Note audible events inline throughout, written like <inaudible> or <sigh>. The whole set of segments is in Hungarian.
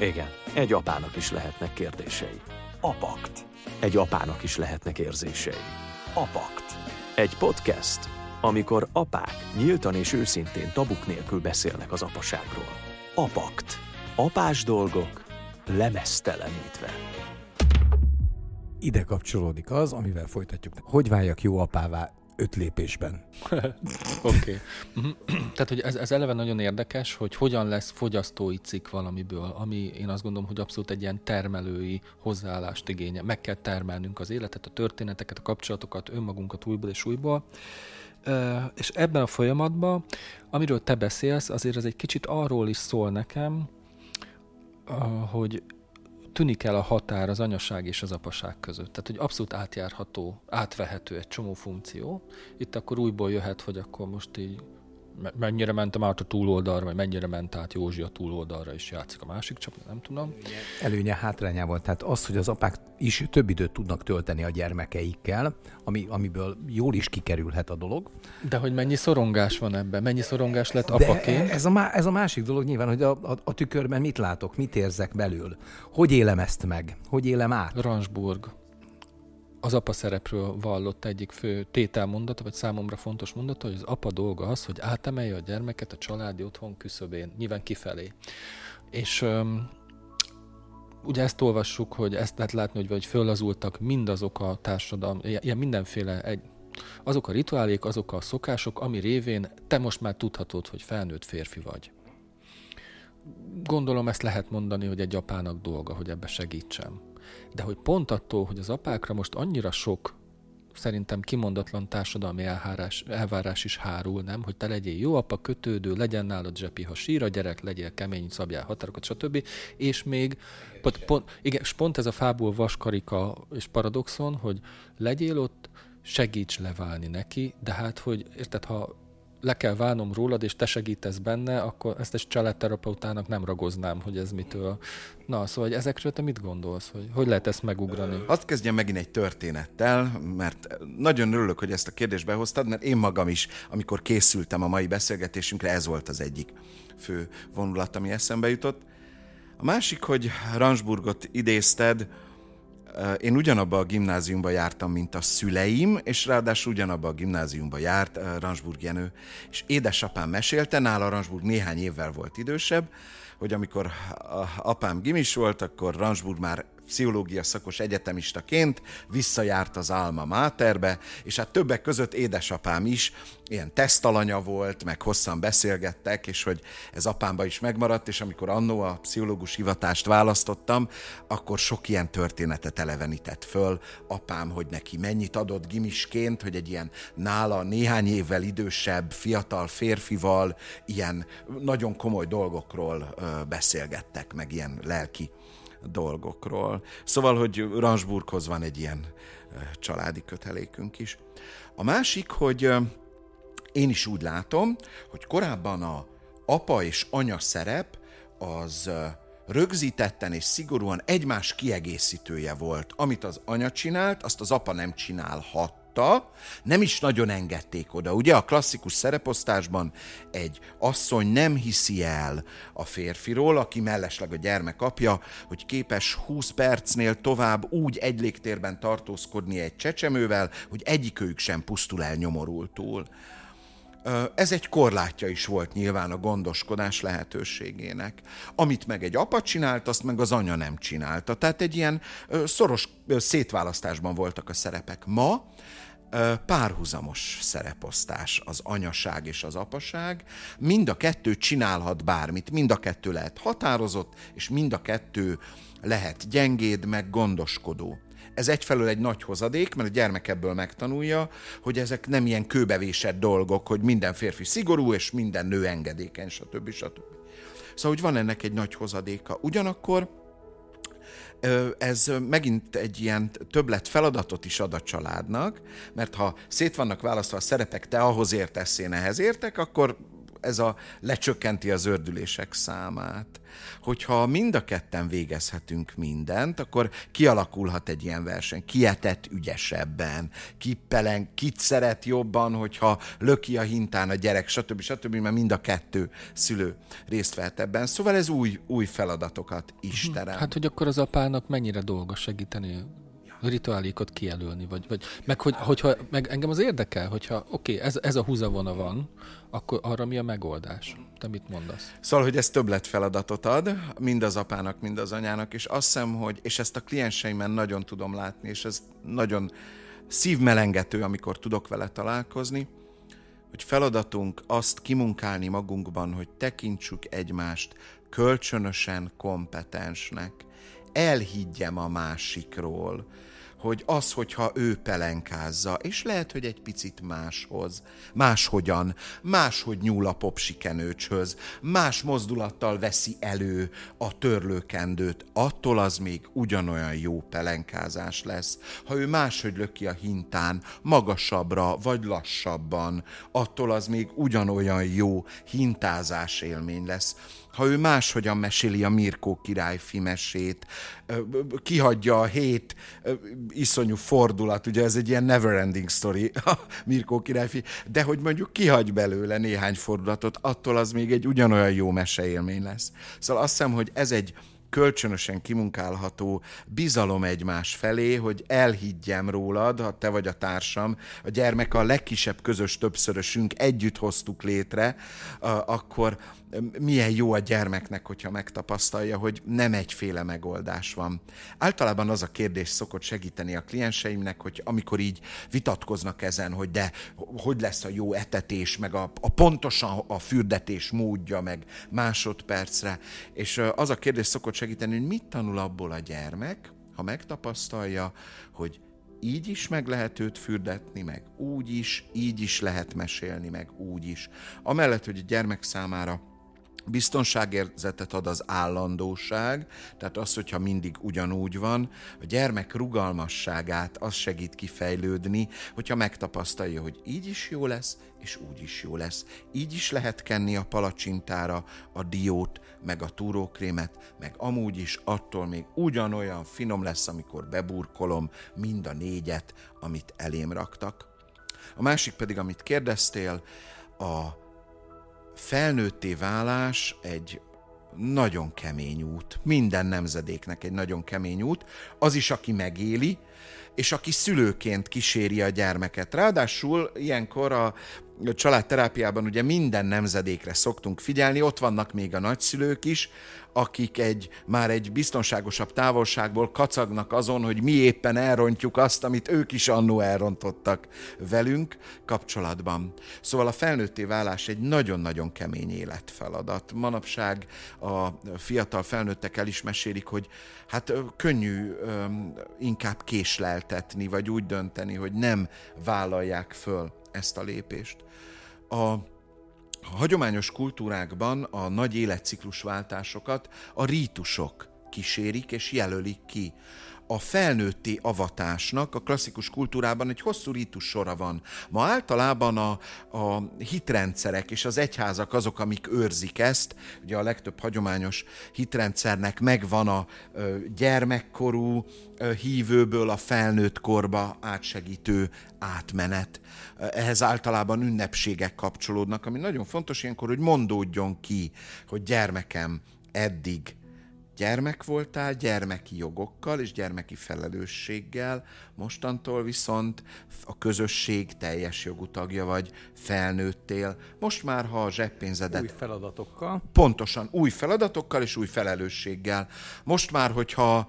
Igen, egy apának is lehetnek kérdései. Apakt. Egy apának is lehetnek érzései. Apakt. Egy podcast, amikor apák nyíltan és őszintén tabuk nélkül beszélnek az apaságról. Apakt. Apás dolgok lemesztelenítve. Ide kapcsolódik az, amivel folytatjuk. Hogy váljak jó apává öt lépésben? <laughs> Oké. Tehát, hogy ez, ez eleve nagyon érdekes, hogy hogyan lesz fogyasztói cikk valamiből, ami én azt gondolom, hogy abszolút egy ilyen termelői hozzáállást igénye. Meg kell termelnünk az életet, a történeteket, a kapcsolatokat, önmagunkat újból és újból. És ebben a folyamatban, amiről te beszélsz, azért ez egy kicsit arról is szól nekem, hogy tűnik el a határ az anyaság és az apaság között. Tehát, hogy abszolút átjárható, átvehető egy csomó funkció. Itt akkor újból jöhet, hogy akkor most így mennyire mentem át a túloldalra, vagy mennyire ment át Józsi a túloldalra, és játszik a másik csapat, nem tudom. Előnye hátrányával, tehát az, hogy az apák is több időt tudnak tölteni a gyermekeikkel, ami, amiből jól is kikerülhet a dolog. De hogy mennyi szorongás van ebben? Mennyi szorongás lett apaként? De ez a, ez a másik dolog nyilván, hogy a, a, a tükörben mit látok, mit érzek belül, hogy élem ezt meg, hogy élem át. Ransburg az apa szerepről vallott egyik fő tételmondata, vagy számomra fontos mondata, hogy az apa dolga az, hogy átemelje a gyermeket a családi otthon küszöbén, nyilván kifelé. És um, ugye ezt olvassuk, hogy ezt lehet látni, hogy vagy fölazultak mindazok a társadalom, ilyen mindenféle egy, azok a rituálék, azok a szokások, ami révén te most már tudhatod, hogy felnőtt férfi vagy. Gondolom ezt lehet mondani, hogy egy apának dolga, hogy ebbe segítsem de hogy pont attól, hogy az apákra most annyira sok szerintem kimondatlan társadalmi elhárás, elvárás is hárul, nem? Hogy te legyél jó apa, kötődő, legyen nálad zsepi, ha sír a gyerek, legyél kemény, szabjál határokat, stb. És még, pont, pont, igen, és pont ez a fából vaskarika és paradoxon, hogy legyél ott, segíts leválni neki, de hát, hogy érted, ha le kell válnom rólad, és te segítesz benne, akkor ezt egy családterapeutának nem ragoznám, hogy ez mitől. Na, szóval hogy ezekről te mit gondolsz, hogy hogy lehet ezt megugrani? Azt kezdjem megint egy történettel, mert nagyon örülök, hogy ezt a kérdést behoztad, mert én magam is, amikor készültem a mai beszélgetésünkre, ez volt az egyik fő vonulat, ami eszembe jutott. A másik, hogy Ransburgot idézted, én ugyanabba a gimnáziumba jártam, mint a szüleim, és ráadásul ugyanabba a gimnáziumba járt Ransburg Jenő. És édesapám mesélte, nála Ransburg néhány évvel volt idősebb, hogy amikor apám gimis volt, akkor Ransburg már pszichológia szakos egyetemistaként visszajárt az Alma Materbe, és hát többek között édesapám is ilyen tesztalanya volt, meg hosszan beszélgettek, és hogy ez apámba is megmaradt, és amikor annó a pszichológus hivatást választottam, akkor sok ilyen történetet elevenített föl apám, hogy neki mennyit adott gimisként, hogy egy ilyen nála néhány évvel idősebb, fiatal férfival ilyen nagyon komoly dolgokról beszélgettek, meg ilyen lelki dolgokról. Szóval, hogy Ransburghoz van egy ilyen családi kötelékünk is. A másik, hogy én is úgy látom, hogy korábban a apa és anya szerep az rögzítetten és szigorúan egymás kiegészítője volt. Amit az anya csinált, azt az apa nem csinálhat tudta, nem is nagyon engedték oda. Ugye a klasszikus szereposztásban egy asszony nem hiszi el a férfiról, aki mellesleg a gyermek apja, hogy képes 20 percnél tovább úgy egy légtérben tartózkodni egy csecsemővel, hogy egyikőjük sem pusztul el nyomorultul. Ez egy korlátja is volt nyilván a gondoskodás lehetőségének. Amit meg egy apa csinált, azt meg az anya nem csinálta. Tehát egy ilyen szoros szétválasztásban voltak a szerepek. Ma párhuzamos szereposztás az anyaság és az apaság. Mind a kettő csinálhat bármit, mind a kettő lehet határozott, és mind a kettő lehet gyengéd, meg gondoskodó. Ez egyfelől egy nagy hozadék, mert a gyermek ebből megtanulja, hogy ezek nem ilyen kőbevésett dolgok, hogy minden férfi szigorú, és minden nő engedékeny, stb. stb. Szóval, hogy van ennek egy nagy hozadéka. Ugyanakkor ez megint egy ilyen többlet feladatot is ad a családnak, mert ha szét vannak választva a szerepek, te ahhoz értesz, én ehhez értek, akkor ez a lecsökkenti az ördülések számát. Hogyha mind a ketten végezhetünk mindent, akkor kialakulhat egy ilyen verseny. Ki etett ügyesebben, ki pelen, kit szeret jobban, hogyha löki a hintán a gyerek, stb. stb. mert mind a kettő szülő részt vehet ebben. Szóval ez új, új feladatokat is terem. Hát, hogy akkor az apának mennyire dolga segíteni rituálékot kijelölni, vagy, vagy meg, hogy, hogyha, meg engem az érdekel, hogyha oké, okay, ez, ez a húzavona van, akkor arra mi a megoldás? Te mit mondasz? Szóval, hogy ez többlet feladatot ad, mind az apának, mind az anyának, és azt hiszem, hogy, és ezt a klienseimen nagyon tudom látni, és ez nagyon szívmelengető, amikor tudok vele találkozni, hogy feladatunk azt kimunkálni magunkban, hogy tekintsük egymást kölcsönösen kompetensnek, elhiggyem a másikról, hogy az, hogyha ő pelenkázza, és lehet, hogy egy picit máshoz, máshogyan, máshogy nyúl a popsikenőcshöz, más mozdulattal veszi elő a törlőkendőt, attól az még ugyanolyan jó pelenkázás lesz. Ha ő máshogy löki a hintán, magasabbra vagy lassabban, attól az még ugyanolyan jó hintázás élmény lesz ha ő máshogyan meséli a Mirkó királyfi mesét, kihagyja a hét iszonyú fordulat, ugye ez egy ilyen never-ending story, a Mirkó királyfi, de hogy mondjuk kihagy belőle néhány fordulatot, attól az még egy ugyanolyan jó meseélmény lesz. Szóval azt hiszem, hogy ez egy kölcsönösen kimunkálható bizalom egymás felé, hogy elhiggyem rólad, ha te vagy a társam, a gyermek a legkisebb közös többszörösünk, együtt hoztuk létre, akkor milyen jó a gyermeknek, hogyha megtapasztalja, hogy nem egyféle megoldás van. Általában az a kérdés szokott segíteni a klienseimnek, hogy amikor így vitatkoznak ezen, hogy de hogy lesz a jó etetés, meg a, a pontosan a fürdetés módja, meg másodpercre, és az a kérdés szokott segíteni, hogy mit tanul abból a gyermek, ha megtapasztalja, hogy így is meg lehet őt fürdetni, meg úgy is, így is lehet mesélni, meg úgy is. Amellett, hogy a gyermek számára biztonságérzetet ad az állandóság, tehát az, hogyha mindig ugyanúgy van, a gyermek rugalmasságát az segít kifejlődni, hogyha megtapasztalja, hogy így is jó lesz, és úgy is jó lesz. Így is lehet kenni a palacsintára a diót, meg a túrókrémet, meg amúgy is attól még ugyanolyan finom lesz, amikor beburkolom mind a négyet, amit elém raktak. A másik pedig, amit kérdeztél, a felnőtté válás egy nagyon kemény út. Minden nemzedéknek egy nagyon kemény út. Az is, aki megéli, és aki szülőként kíséri a gyermeket. Ráadásul ilyenkor a családterápiában ugye minden nemzedékre szoktunk figyelni, ott vannak még a nagyszülők is, akik egy, már egy biztonságosabb távolságból kacagnak azon, hogy mi éppen elrontjuk azt, amit ők is annó elrontottak velünk kapcsolatban. Szóval a felnőtté válás egy nagyon-nagyon kemény életfeladat. Manapság a fiatal felnőttek el is mesélik, hogy hát könnyű inkább késleltetni, vagy úgy dönteni, hogy nem vállalják föl ezt a lépést. A a hagyományos kultúrákban a nagy életciklusváltásokat a rítusok kísérik és jelölik ki. A felnőtti avatásnak a klasszikus kultúrában egy hosszú rítus sora van. Ma általában a, a hitrendszerek és az egyházak azok, amik őrzik ezt. Ugye a legtöbb hagyományos hitrendszernek megvan a gyermekkorú hívőből a felnőtt korba átsegítő átmenet ehhez általában ünnepségek kapcsolódnak, ami nagyon fontos ilyenkor, hogy mondódjon ki, hogy gyermekem eddig gyermek voltál, gyermeki jogokkal és gyermeki felelősséggel, mostantól viszont a közösség teljes jogú tagja vagy, felnőttél. Most már, ha a zseppénzedet... Új feladatokkal. Pontosan, új feladatokkal és új felelősséggel. Most már, hogyha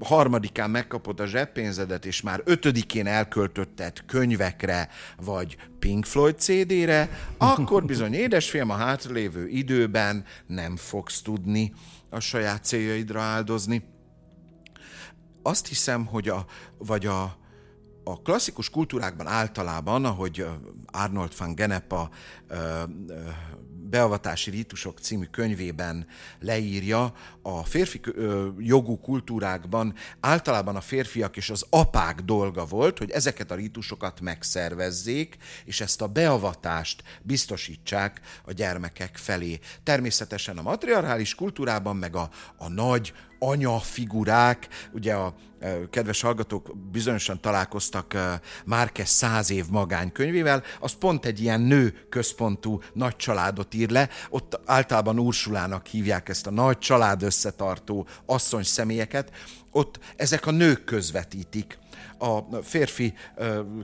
harmadikán megkapod a zseppénzedet, és már ötödikén elköltötted könyvekre, vagy Pink Floyd CD-re, akkor bizony édesfiam a hátralévő időben nem fogsz tudni a saját céljaidra áldozni. Azt hiszem, hogy a, vagy a, a klasszikus kultúrákban általában, ahogy Arnold van Genepa Beavatási Rítusok című könyvében leírja, a férfi jogú kultúrákban általában a férfiak és az apák dolga volt, hogy ezeket a rítusokat megszervezzék, és ezt a beavatást biztosítsák a gyermekek felé. Természetesen a matriarchális kultúrában meg a, a nagy anya figurák, ugye a kedves hallgatók bizonyosan találkoztak Márkes száz év magány könyvével, az pont egy ilyen nő központú nagy családot ír le, ott általában Ursulának hívják ezt a nagy család összetartó asszony személyeket, ott ezek a nők közvetítik. A férfi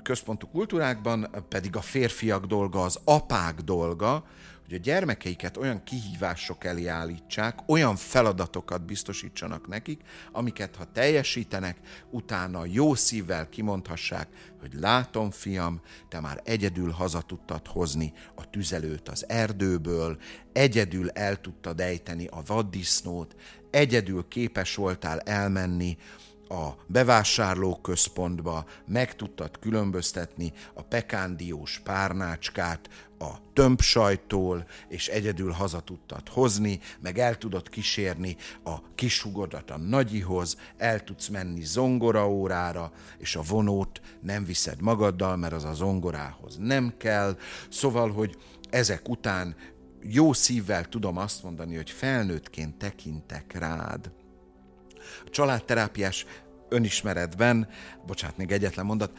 központú kultúrákban pedig a férfiak dolga, az apák dolga, hogy a gyermekeiket olyan kihívások elé állítsák, olyan feladatokat biztosítsanak nekik, amiket ha teljesítenek, utána jó szívvel kimondhassák, hogy látom, fiam, te már egyedül haza tudtad hozni a tüzelőt az erdőből, egyedül el tudtad ejteni a vaddisznót, egyedül képes voltál elmenni a bevásárlóközpontba, meg tudtad különböztetni a pekándiós párnácskát a tömbsajtól, és egyedül haza tudtad hozni, meg el tudod kísérni a kishugodat a nagyihoz, el tudsz menni zongoraórára, és a vonót nem viszed magaddal, mert az a zongorához nem kell. Szóval, hogy ezek után jó szívvel tudom azt mondani, hogy felnőttként tekintek rád. Családterápiás önismeretben, bocsánat, még egyetlen mondat,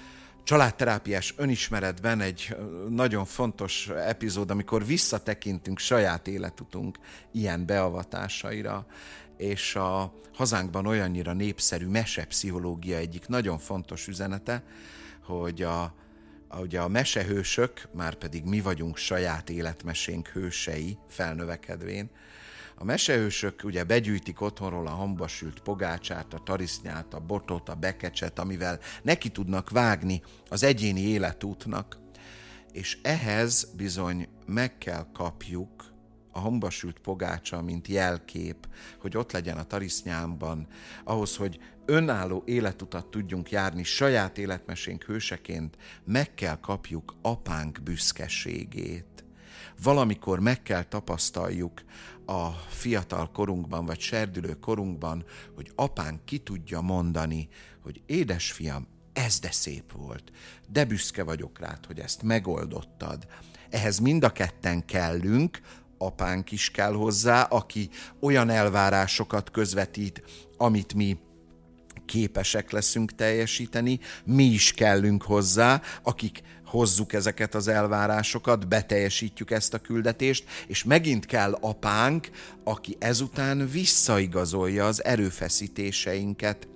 családterápiás önismeretben egy nagyon fontos epizód, amikor visszatekintünk saját életutunk ilyen beavatásaira, és a hazánkban olyannyira népszerű mesepszichológia egyik nagyon fontos üzenete, hogy a, a, ugye a mesehősök, már pedig mi vagyunk saját életmesénk hősei felnövekedvén, a mesehősök ugye begyűjtik otthonról a hambasült pogácsát, a tarisznyát, a botot, a bekecset, amivel neki tudnak vágni az egyéni életútnak, és ehhez bizony meg kell kapjuk a hambasült pogácsa, mint jelkép, hogy ott legyen a tarisznyámban, ahhoz, hogy önálló életutat tudjunk járni saját életmesénk hőseként, meg kell kapjuk apánk büszkeségét. Valamikor meg kell tapasztaljuk a fiatal korunkban, vagy serdülő korunkban, hogy apán ki tudja mondani, hogy édesfiam, ez de szép volt, de büszke vagyok rád, hogy ezt megoldottad. Ehhez mind a ketten kellünk, apánk is kell hozzá, aki olyan elvárásokat közvetít, amit mi képesek leszünk teljesíteni, mi is kellünk hozzá, akik hozzuk ezeket az elvárásokat, beteljesítjük ezt a küldetést, és megint kell apánk, aki ezután visszaigazolja az erőfeszítéseinket.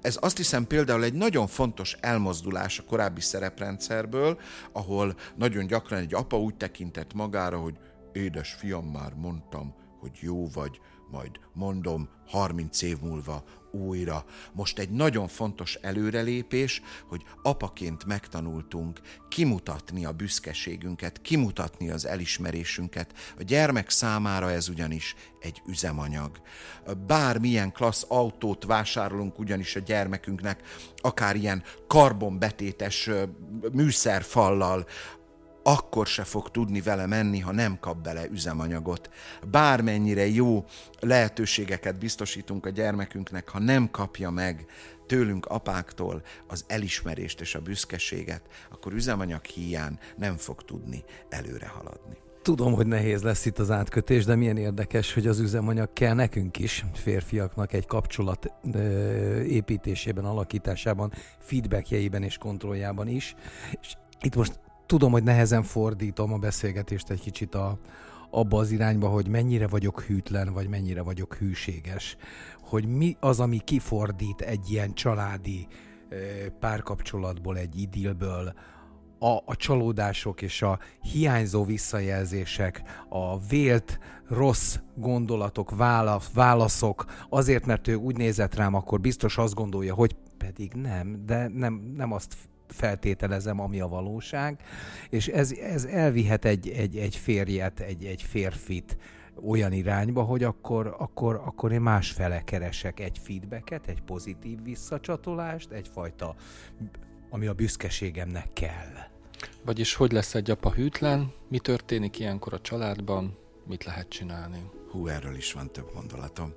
Ez azt hiszem például egy nagyon fontos elmozdulás a korábbi szereprendszerből, ahol nagyon gyakran egy apa úgy tekintett magára, hogy édes fiam, már mondtam, hogy jó vagy, majd mondom 30 év múlva újra. Most egy nagyon fontos előrelépés, hogy apaként megtanultunk kimutatni a büszkeségünket, kimutatni az elismerésünket. A gyermek számára ez ugyanis egy üzemanyag. Bármilyen klassz autót vásárolunk ugyanis a gyermekünknek, akár ilyen karbonbetétes műszerfallal, akkor se fog tudni vele menni, ha nem kap bele üzemanyagot. Bármennyire jó lehetőségeket biztosítunk a gyermekünknek, ha nem kapja meg tőlünk apáktól az elismerést és a büszkeséget, akkor üzemanyag hiány nem fog tudni előre haladni. Tudom, hogy nehéz lesz itt az átkötés, de milyen érdekes, hogy az üzemanyag kell nekünk is, férfiaknak egy kapcsolat építésében, alakításában, feedbackjeiben és kontrolljában is. És itt most tudom, hogy nehezen fordítom a beszélgetést egy kicsit a, abba az irányba, hogy mennyire vagyok hűtlen, vagy mennyire vagyok hűséges. Hogy mi az, ami kifordít egy ilyen családi párkapcsolatból, egy idillből, a, a csalódások és a hiányzó visszajelzések, a vélt rossz gondolatok, válasz, válaszok, azért, mert ő úgy nézett rám, akkor biztos azt gondolja, hogy pedig nem, de nem, nem azt feltételezem, ami a valóság, és ez, ez elvihet egy, egy, egy férjet, egy, egy férfit olyan irányba, hogy akkor, akkor, akkor én másfele keresek egy feedbacket, egy pozitív visszacsatolást, egyfajta, ami a büszkeségemnek kell. Vagyis hogy lesz egy apa hűtlen, mi történik ilyenkor a családban, mit lehet csinálni. Hú, erről is van több gondolatom.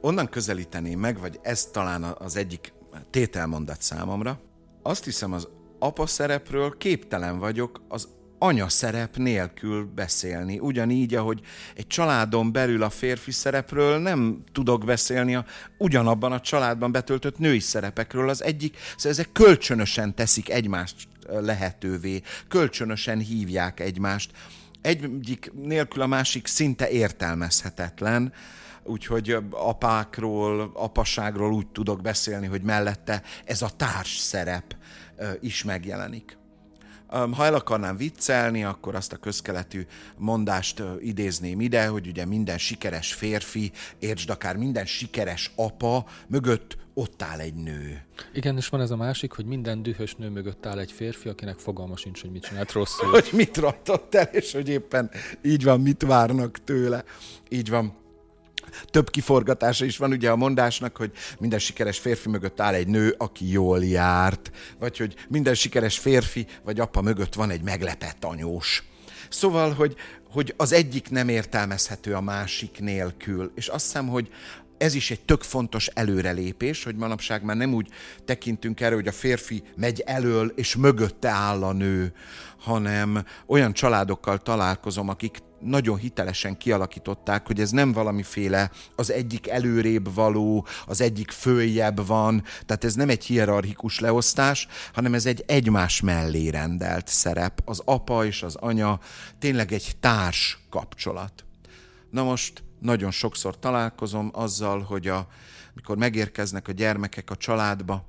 Onnan közelíteném meg, vagy ez talán az egyik tételmondat számomra. Azt hiszem, az apa szerepről képtelen vagyok az anya szerep nélkül beszélni. Ugyanígy, ahogy egy családon belül a férfi szerepről nem tudok beszélni a ugyanabban a családban betöltött női szerepekről. Az egyik, szóval ezek kölcsönösen teszik egymást lehetővé, kölcsönösen hívják egymást. Egyik nélkül a másik szinte értelmezhetetlen úgyhogy apákról, apasságról úgy tudok beszélni, hogy mellette ez a társ szerep is megjelenik. Ha el akarnám viccelni, akkor azt a közkeletű mondást idézném ide, hogy ugye minden sikeres férfi, értsd akár minden sikeres apa mögött ott áll egy nő. Igen, és van ez a másik, hogy minden dühös nő mögött áll egy férfi, akinek fogalma sincs, hogy mit csinált rosszul. <laughs> hogy mit rattott el, és hogy éppen így van, mit várnak tőle. Így van több kiforgatása is van ugye a mondásnak, hogy minden sikeres férfi mögött áll egy nő, aki jól járt, vagy hogy minden sikeres férfi vagy apa mögött van egy meglepett anyós. Szóval, hogy, hogy az egyik nem értelmezhető a másik nélkül. És azt hiszem, hogy ez is egy tök fontos előrelépés, hogy manapság már nem úgy tekintünk erre, hogy a férfi megy elől, és mögötte áll a nő, hanem olyan családokkal találkozom, akik nagyon hitelesen kialakították, hogy ez nem valamiféle az egyik előrébb való, az egyik följebb van, tehát ez nem egy hierarchikus leosztás, hanem ez egy egymás mellé rendelt szerep. Az apa és az anya tényleg egy társ kapcsolat. Na most nagyon sokszor találkozom azzal, hogy a, mikor megérkeznek a gyermekek a családba,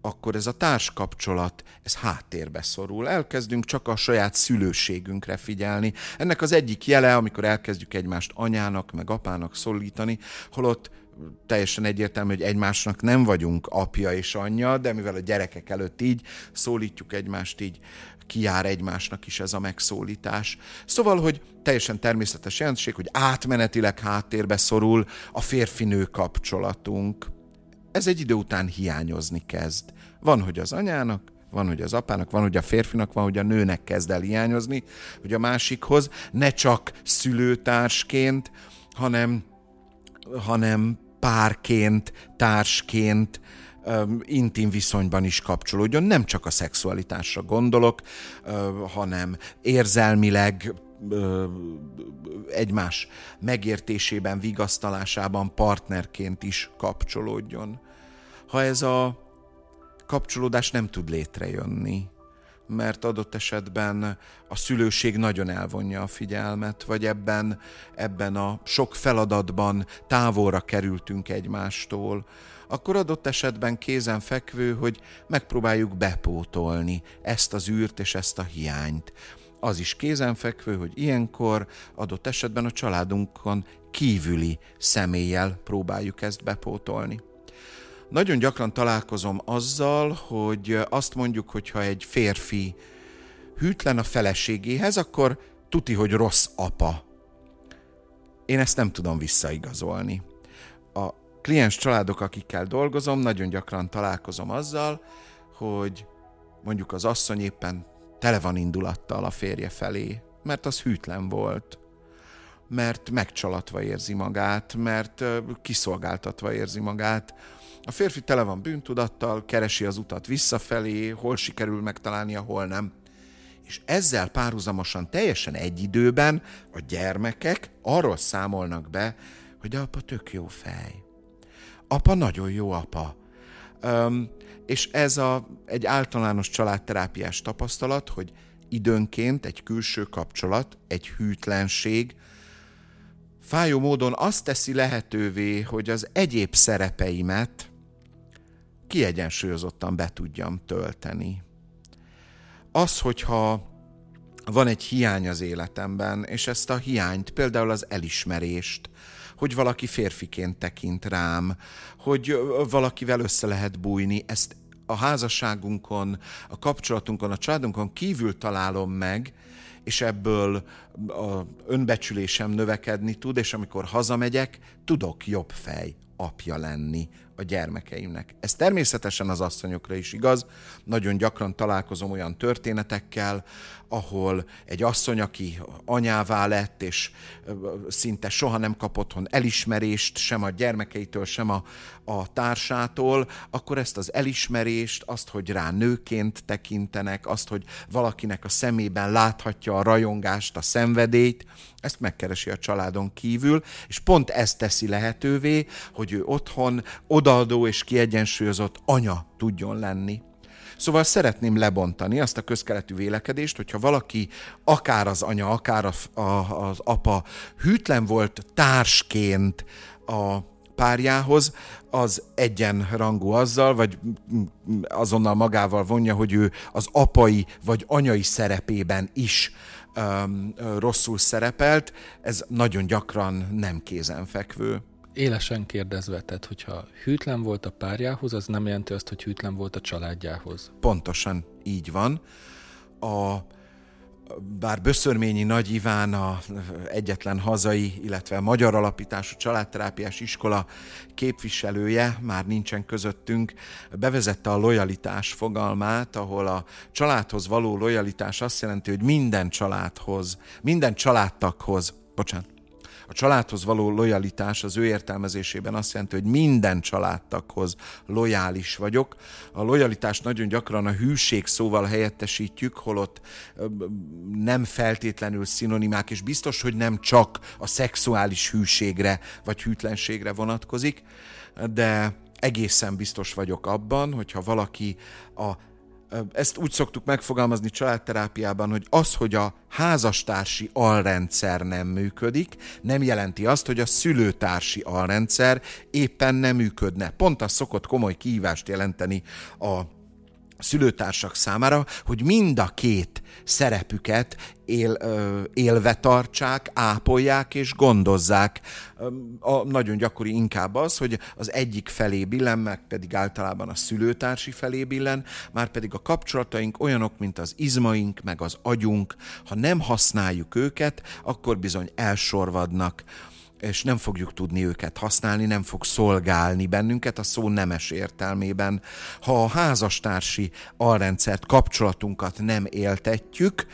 akkor ez a társkapcsolat, ez háttérbe szorul. Elkezdünk csak a saját szülőségünkre figyelni. Ennek az egyik jele, amikor elkezdjük egymást anyának, meg apának szólítani, holott teljesen egyértelmű, hogy egymásnak nem vagyunk apja és anyja, de mivel a gyerekek előtt így szólítjuk egymást, így kijár egymásnak is ez a megszólítás. Szóval, hogy teljesen természetes jelenség, hogy átmenetileg háttérbe szorul a férfinő kapcsolatunk. Ez egy idő után hiányozni kezd. Van, hogy az anyának, van, hogy az apának, van, hogy a férfinak, van, hogy a nőnek kezd el hiányozni, hogy a másikhoz ne csak szülőtársként, hanem, hanem párként, társként, intim viszonyban is kapcsolódjon. Nem csak a szexualitásra gondolok, hanem érzelmileg, egymás megértésében, vigasztalásában partnerként is kapcsolódjon. Ha ez a kapcsolódás nem tud létrejönni, mert adott esetben a szülőség nagyon elvonja a figyelmet, vagy ebben, ebben a sok feladatban távolra kerültünk egymástól, akkor adott esetben kézen fekvő, hogy megpróbáljuk bepótolni ezt az űrt és ezt a hiányt. Az is kézenfekvő, hogy ilyenkor adott esetben a családunkon kívüli személlyel próbáljuk ezt bepótolni. Nagyon gyakran találkozom azzal, hogy azt mondjuk, hogy ha egy férfi hűtlen a feleségéhez, akkor tuti, hogy rossz apa. Én ezt nem tudom visszaigazolni. Kliens családok, akikkel dolgozom, nagyon gyakran találkozom azzal, hogy mondjuk az asszony éppen tele van indulattal a férje felé, mert az hűtlen volt, mert megcsalatva érzi magát, mert kiszolgáltatva érzi magát, a férfi tele van bűntudattal, keresi az utat visszafelé, hol sikerül megtalálnia, hol nem. És ezzel párhuzamosan teljesen egy időben a gyermekek arról számolnak be, hogy apa tök jó fej. Apa nagyon jó apa. Um, és ez a, egy általános családterápiás tapasztalat, hogy időnként egy külső kapcsolat, egy hűtlenség, fájó módon azt teszi lehetővé, hogy az egyéb szerepeimet kiegyensúlyozottan be tudjam tölteni. Az, hogyha van egy hiány az életemben, és ezt a hiányt, például az elismerést, hogy valaki férfiként tekint rám, hogy valakivel össze lehet bújni, ezt a házasságunkon, a kapcsolatunkon, a családunkon kívül találom meg, és ebből a önbecsülésem növekedni tud, és amikor hazamegyek, tudok jobb fej apja lenni a gyermekeimnek. Ez természetesen az asszonyokra is igaz. Nagyon gyakran találkozom olyan történetekkel, ahol egy asszony, aki anyává lett, és szinte soha nem kapott elismerést sem a gyermekeitől, sem a, a társától, akkor ezt az elismerést, azt, hogy rá nőként tekintenek, azt, hogy valakinek a szemében láthatja a rajongást, a szenvedélyt, ezt megkeresi a családon kívül, és pont ezt teszi lehetővé, hogy ő otthon odaadó és kiegyensúlyozott anya tudjon lenni. Szóval szeretném lebontani azt a közkeletű vélekedést, hogyha valaki, akár az anya, akár a, a, az apa hűtlen volt társként a párjához, az egyenrangú azzal, vagy azonnal magával vonja, hogy ő az apai vagy anyai szerepében is um, rosszul szerepelt. Ez nagyon gyakran nem kézenfekvő. Élesen kérdezve, tehát hogyha hűtlen volt a párjához, az nem jelenti azt, hogy hűtlen volt a családjához. Pontosan így van. A, bár Böszörményi Nagy Iván a egyetlen hazai, illetve magyar alapítású családterápiás iskola képviselője, már nincsen közöttünk, bevezette a lojalitás fogalmát, ahol a családhoz való lojalitás azt jelenti, hogy minden családhoz, minden családtaghoz, bocsánat, a családhoz való lojalitás az ő értelmezésében azt jelenti, hogy minden családtaghoz lojális vagyok. A lojalitást nagyon gyakran a hűség szóval helyettesítjük, holott nem feltétlenül szinonimák, és biztos, hogy nem csak a szexuális hűségre vagy hűtlenségre vonatkozik, de egészen biztos vagyok abban, hogyha valaki a ezt úgy szoktuk megfogalmazni családterápiában, hogy az, hogy a házastársi alrendszer nem működik, nem jelenti azt, hogy a szülőtársi alrendszer éppen nem működne. Pont az szokott komoly kihívást jelenteni a szülőtársak számára, hogy mind a két szerepüket él, élve tartsák, ápolják és gondozzák. A nagyon gyakori inkább az, hogy az egyik felé billen, meg pedig általában a szülőtársi felé billen, már pedig a kapcsolataink olyanok, mint az izmaink, meg az agyunk, ha nem használjuk őket, akkor bizony elsorvadnak és nem fogjuk tudni őket használni, nem fog szolgálni bennünket a szó nemes értelmében. Ha a házastársi alrendszert, kapcsolatunkat nem éltetjük,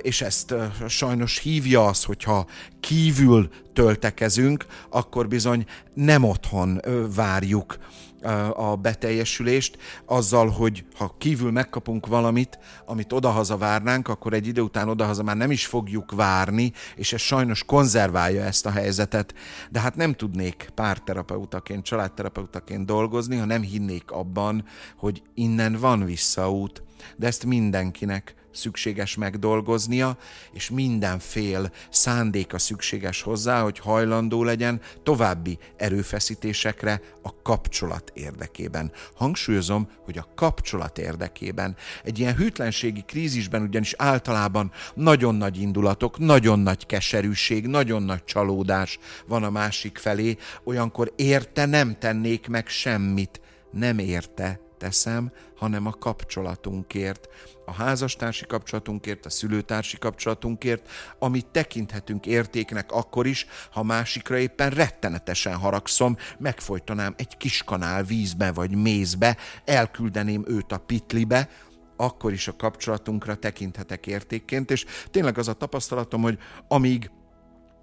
és ezt sajnos hívja az, hogyha kívül töltekezünk, akkor bizony nem otthon várjuk a beteljesülést, azzal, hogy ha kívül megkapunk valamit, amit odahaza várnánk, akkor egy idő után odahaza már nem is fogjuk várni, és ez sajnos konzerválja ezt a helyzetet. De hát nem tudnék párterapeutaként, családterapeutaként dolgozni, ha nem hinnék abban, hogy innen van visszaút. De ezt mindenkinek szükséges megdolgoznia, és mindenfél szándéka szükséges hozzá, hogy hajlandó legyen további erőfeszítésekre a kapcsolat érdekében. Hangsúlyozom, hogy a kapcsolat érdekében. Egy ilyen hűtlenségi krízisben ugyanis általában nagyon nagy indulatok, nagyon nagy keserűség, nagyon nagy csalódás van a másik felé, olyankor érte nem tennék meg semmit, nem érte teszem, hanem a kapcsolatunkért, a házastársi kapcsolatunkért, a szülőtársi kapcsolatunkért, amit tekinthetünk értéknek akkor is, ha másikra éppen rettenetesen haragszom, megfojtanám egy kis kanál vízbe vagy mézbe, elküldeném őt a pitlibe, akkor is a kapcsolatunkra tekinthetek értékként, és tényleg az a tapasztalatom, hogy amíg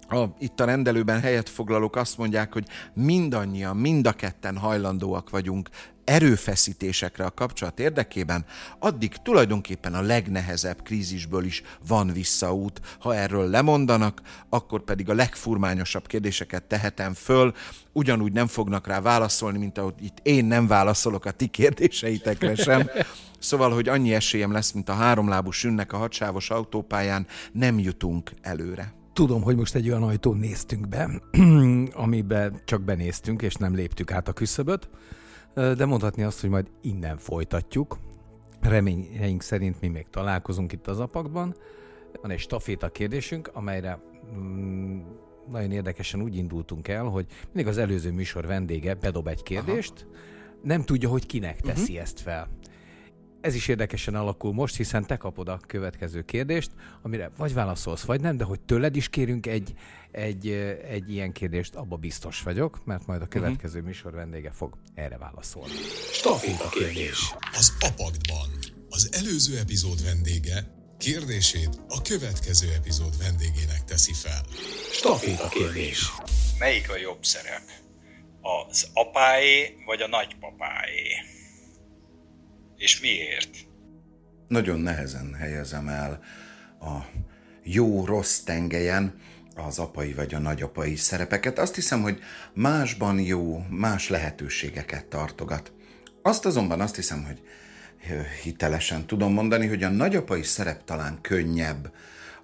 a, itt a rendelőben helyet foglalók azt mondják, hogy mindannyian, mind a ketten hajlandóak vagyunk erőfeszítésekre a kapcsolat érdekében, addig tulajdonképpen a legnehezebb krízisből is van visszaút. Ha erről lemondanak, akkor pedig a legfurmányosabb kérdéseket tehetem föl, ugyanúgy nem fognak rá válaszolni, mint ahogy itt én nem válaszolok a ti kérdéseitekre sem. Szóval, hogy annyi esélyem lesz, mint a háromlábú sünnek a hadsávos autópályán, nem jutunk előre. Tudom, hogy most egy olyan ajtón néztünk be, <clears throat> amiben csak benéztünk, és nem léptük át a küszöböt, de mondhatni azt, hogy majd innen folytatjuk. Reményeink szerint mi még találkozunk itt az apakban. Van egy staféta kérdésünk, amelyre mm, nagyon érdekesen úgy indultunk el, hogy mindig az előző műsor vendége bedob egy kérdést, Aha. nem tudja, hogy kinek teszi uh-huh. ezt fel. Ez is érdekesen alakul most, hiszen te kapod a következő kérdést, amire vagy válaszolsz, vagy nem, de hogy tőled is kérünk egy, egy, egy ilyen kérdést, abba biztos vagyok, mert majd a mhm. következő uh-huh. műsor vendége fog erre válaszolni. Staféta kérdés. Az Apaktban az előző epizód vendége kérdését a következő epizód vendégének teszi fel. Staféta kérdés. Melyik a jobb szerep? Az apáé vagy a nagypapáé? És miért? Nagyon nehezen helyezem el a jó-rossz tengelyen az apai vagy a nagyapai szerepeket. Azt hiszem, hogy másban jó, más lehetőségeket tartogat. Azt azonban azt hiszem, hogy hitelesen tudom mondani, hogy a nagyapai szerep talán könnyebb.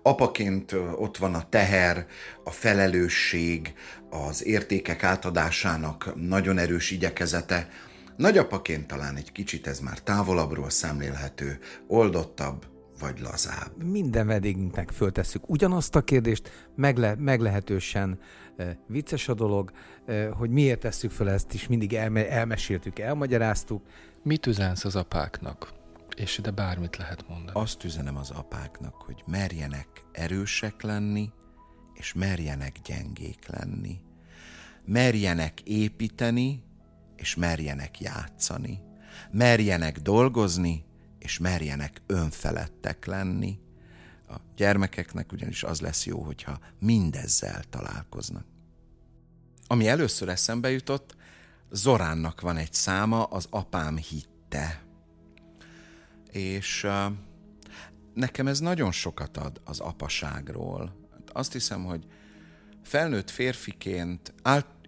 Apaként ott van a teher, a felelősség, az értékek átadásának nagyon erős igyekezete. Nagyapaként talán egy kicsit ez már távolabbról szemlélhető, oldottabb, vagy lazább? Minden vendégünknek föltesszük ugyanazt a kérdést, megle- meglehetősen e, vicces a dolog, e, hogy miért tesszük föl ezt is, mindig elme- elmeséltük, elmagyaráztuk. Mit üzensz az apáknak? És ide bármit lehet mondani. Azt üzenem az apáknak, hogy merjenek erősek lenni, és merjenek gyengék lenni. Merjenek építeni, és merjenek játszani. Merjenek dolgozni, és merjenek önfelettek lenni. A gyermekeknek ugyanis az lesz jó, hogyha mindezzel találkoznak. Ami először eszembe jutott, Zoránnak van egy száma, az apám hitte. És uh, nekem ez nagyon sokat ad az apaságról. Azt hiszem, hogy felnőtt férfiként,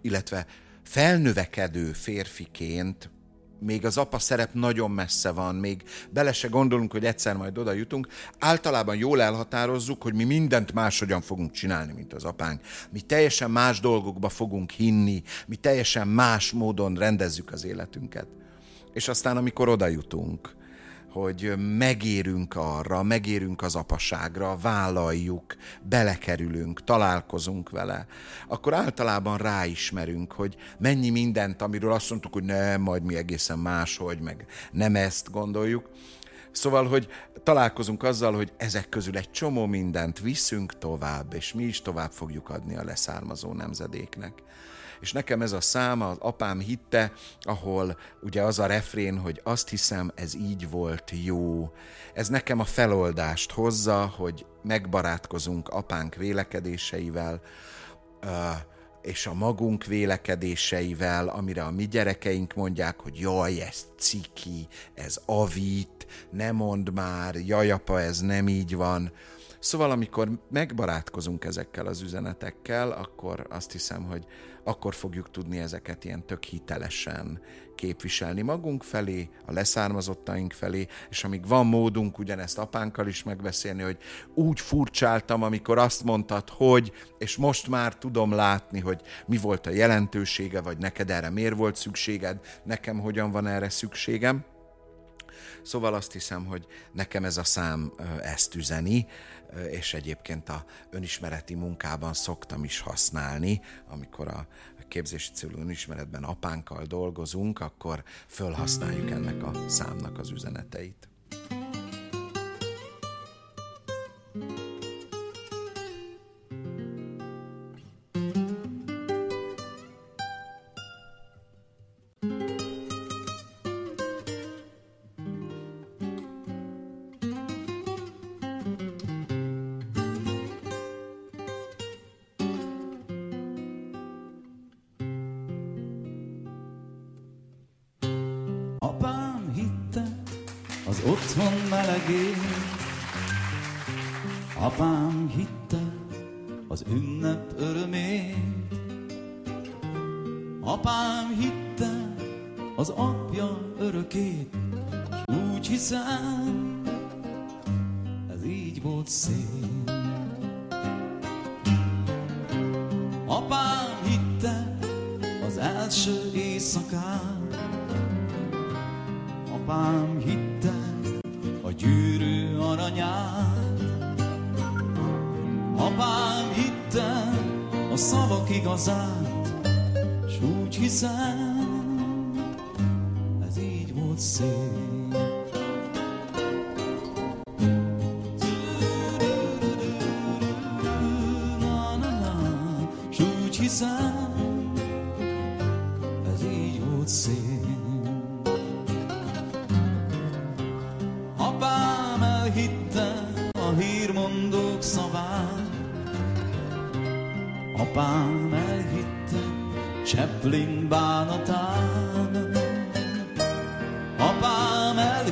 illetve felnövekedő férfiként még az apa szerep nagyon messze van, még bele se gondolunk, hogy egyszer majd oda jutunk. Általában jól elhatározzuk, hogy mi mindent máshogyan fogunk csinálni, mint az apánk. Mi teljesen más dolgokba fogunk hinni, mi teljesen más módon rendezzük az életünket. És aztán, amikor oda jutunk, hogy megérünk arra, megérünk az apaságra, vállaljuk, belekerülünk, találkozunk vele, akkor általában ráismerünk, hogy mennyi mindent, amiről azt mondtuk, hogy nem, majd mi egészen máshogy, meg nem ezt gondoljuk. Szóval, hogy találkozunk azzal, hogy ezek közül egy csomó mindent viszünk tovább, és mi is tovább fogjuk adni a leszármazó nemzedéknek és nekem ez a szám, az apám hitte, ahol ugye az a refrén, hogy azt hiszem, ez így volt jó. Ez nekem a feloldást hozza, hogy megbarátkozunk apánk vélekedéseivel, és a magunk vélekedéseivel, amire a mi gyerekeink mondják, hogy jaj, ez ciki, ez avít, ne mond már, jaj, apa, ez nem így van. Szóval amikor megbarátkozunk ezekkel az üzenetekkel, akkor azt hiszem, hogy akkor fogjuk tudni ezeket ilyen tök hitelesen képviselni magunk felé, a leszármazottaink felé, és amíg van módunk ugyanezt apánkkal is megbeszélni, hogy úgy furcsáltam, amikor azt mondtad, hogy, és most már tudom látni, hogy mi volt a jelentősége, vagy neked erre miért volt szükséged, nekem hogyan van erre szükségem. Szóval azt hiszem, hogy nekem ez a szám ezt üzeni, és egyébként a önismereti munkában szoktam is használni, amikor a képzési célú önismeretben apánkkal dolgozunk, akkor fölhasználjuk ennek a számnak az üzeneteit. hitte az apja örökét, s úgy hiszem, ez így volt szép. Apám hitte az első éjszakán, apám hitte a gyűrű aranyát, apám hitte a szavak igazát, s úgy hiszem,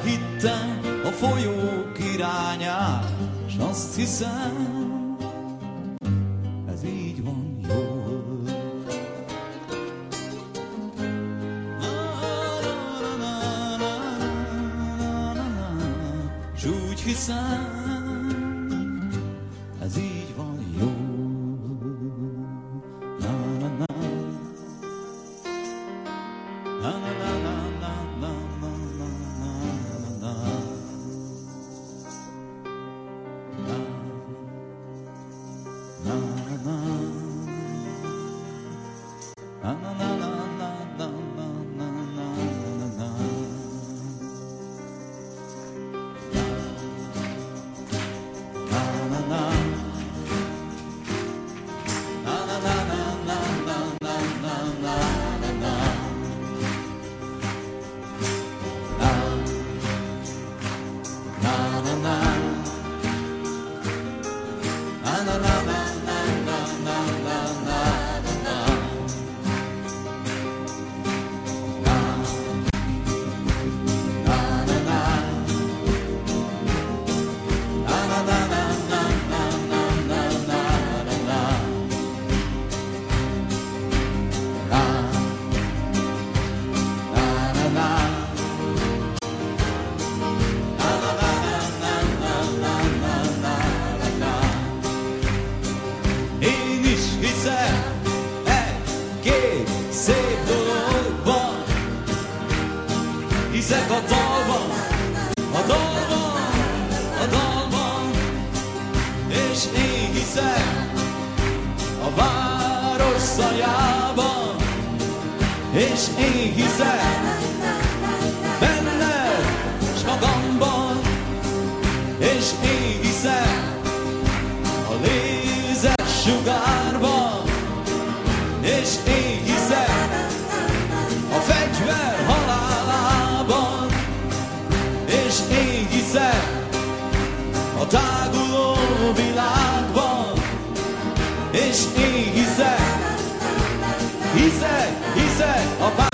elhittem a folyók irányát, s azt hiszem, sugárban, és én hiszek a fegyver halálában, és én hiszek a táguló világban, és én hiszek, hiszek, hiszek a pár